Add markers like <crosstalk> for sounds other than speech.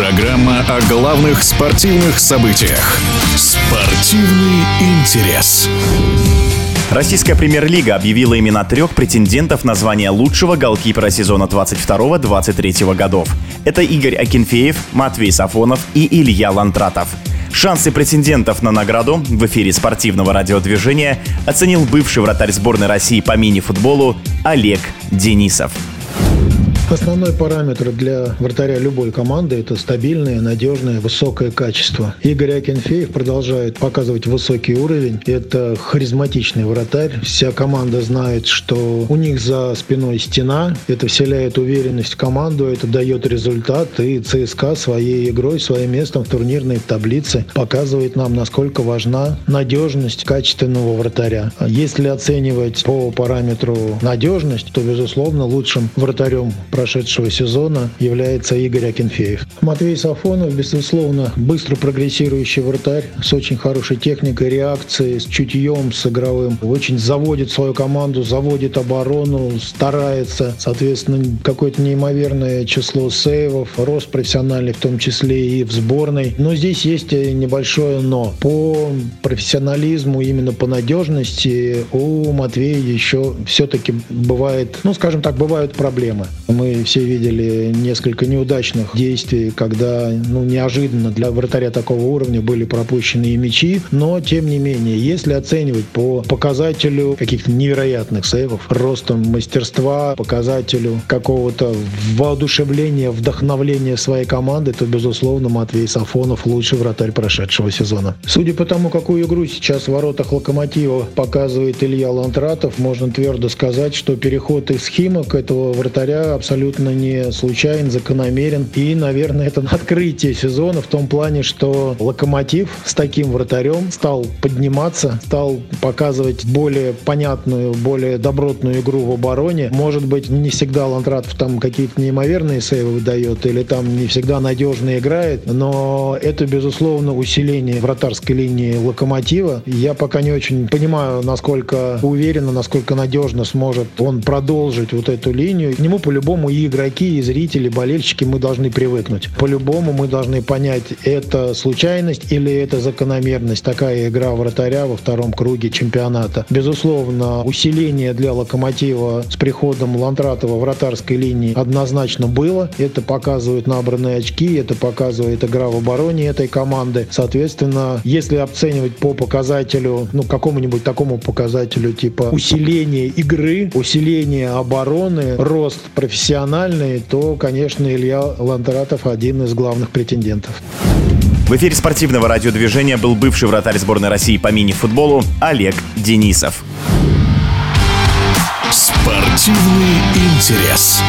Программа о главных спортивных событиях. Спортивный интерес. Российская премьер-лига объявила имена трех претендентов на звание лучшего голкипера сезона 22-23 годов. Это Игорь Акинфеев, Матвей Сафонов и Илья Лантратов. Шансы претендентов на награду в эфире спортивного радиодвижения оценил бывший вратарь сборной России по мини-футболу Олег Денисов. Основной параметр для вратаря любой команды – это стабильное, надежное, высокое качество. Игорь Акинфеев продолжает показывать высокий уровень. Это харизматичный вратарь. Вся команда знает, что у них за спиной стена. Это вселяет уверенность в команду, это дает результат. И ЦСКА своей игрой, своим местом в турнирной таблице показывает нам, насколько важна надежность качественного вратаря. Если оценивать по параметру надежность, то, безусловно, лучшим вратарем прошедшего сезона является Игорь Акинфеев. Матвей Сафонов, безусловно, быстро прогрессирующий вратарь с очень хорошей техникой реакции, с чутьем, с игровым. Очень заводит свою команду, заводит оборону, старается. Соответственно, какое-то неимоверное число сейвов, рост профессиональный, в том числе и в сборной. Но здесь есть небольшое но. По профессионализму, именно по надежности у Матвея еще все-таки бывает, ну, скажем так, бывают проблемы. Мы все видели несколько неудачных действий, когда ну, неожиданно для вратаря такого уровня были пропущены мячи, но тем не менее, если оценивать по показателю каких-то невероятных сейвов, ростом мастерства, показателю какого-то воодушевления, вдохновления своей команды, то, безусловно, Матвей Сафонов лучший вратарь прошедшего сезона. Судя по тому, какую игру сейчас в воротах Локомотива показывает Илья Лантратов, можно твердо сказать, что переход из Химок этого вратаря абсолютно абсолютно не случайен, закономерен. И, наверное, это <laughs> открытие сезона в том плане, что Локомотив с таким вратарем стал подниматься, стал показывать более понятную, более добротную игру в обороне. Может быть, не всегда Лантратов там какие-то неимоверные сейвы выдает или там не всегда надежно играет, но это, безусловно, усиление вратарской линии Локомотива. Я пока не очень понимаю, насколько уверенно, насколько надежно сможет он продолжить вот эту линию. К нему по-любому и игроки, и зрители, болельщики, мы должны привыкнуть. По-любому мы должны понять, это случайность или это закономерность. Такая игра вратаря во втором круге чемпионата. Безусловно, усиление для Локомотива с приходом Лантратова вратарской линии однозначно было. Это показывают набранные очки, это показывает игра в обороне этой команды. Соответственно, если оценивать по показателю, ну, какому-нибудь такому показателю типа усиление игры, усиление обороны, рост профессиональности, профессиональный, то, конечно, Илья Лантаратов один из главных претендентов. В эфире спортивного радиодвижения был бывший вратарь сборной России по мини-футболу Олег Денисов. Спортивный интерес.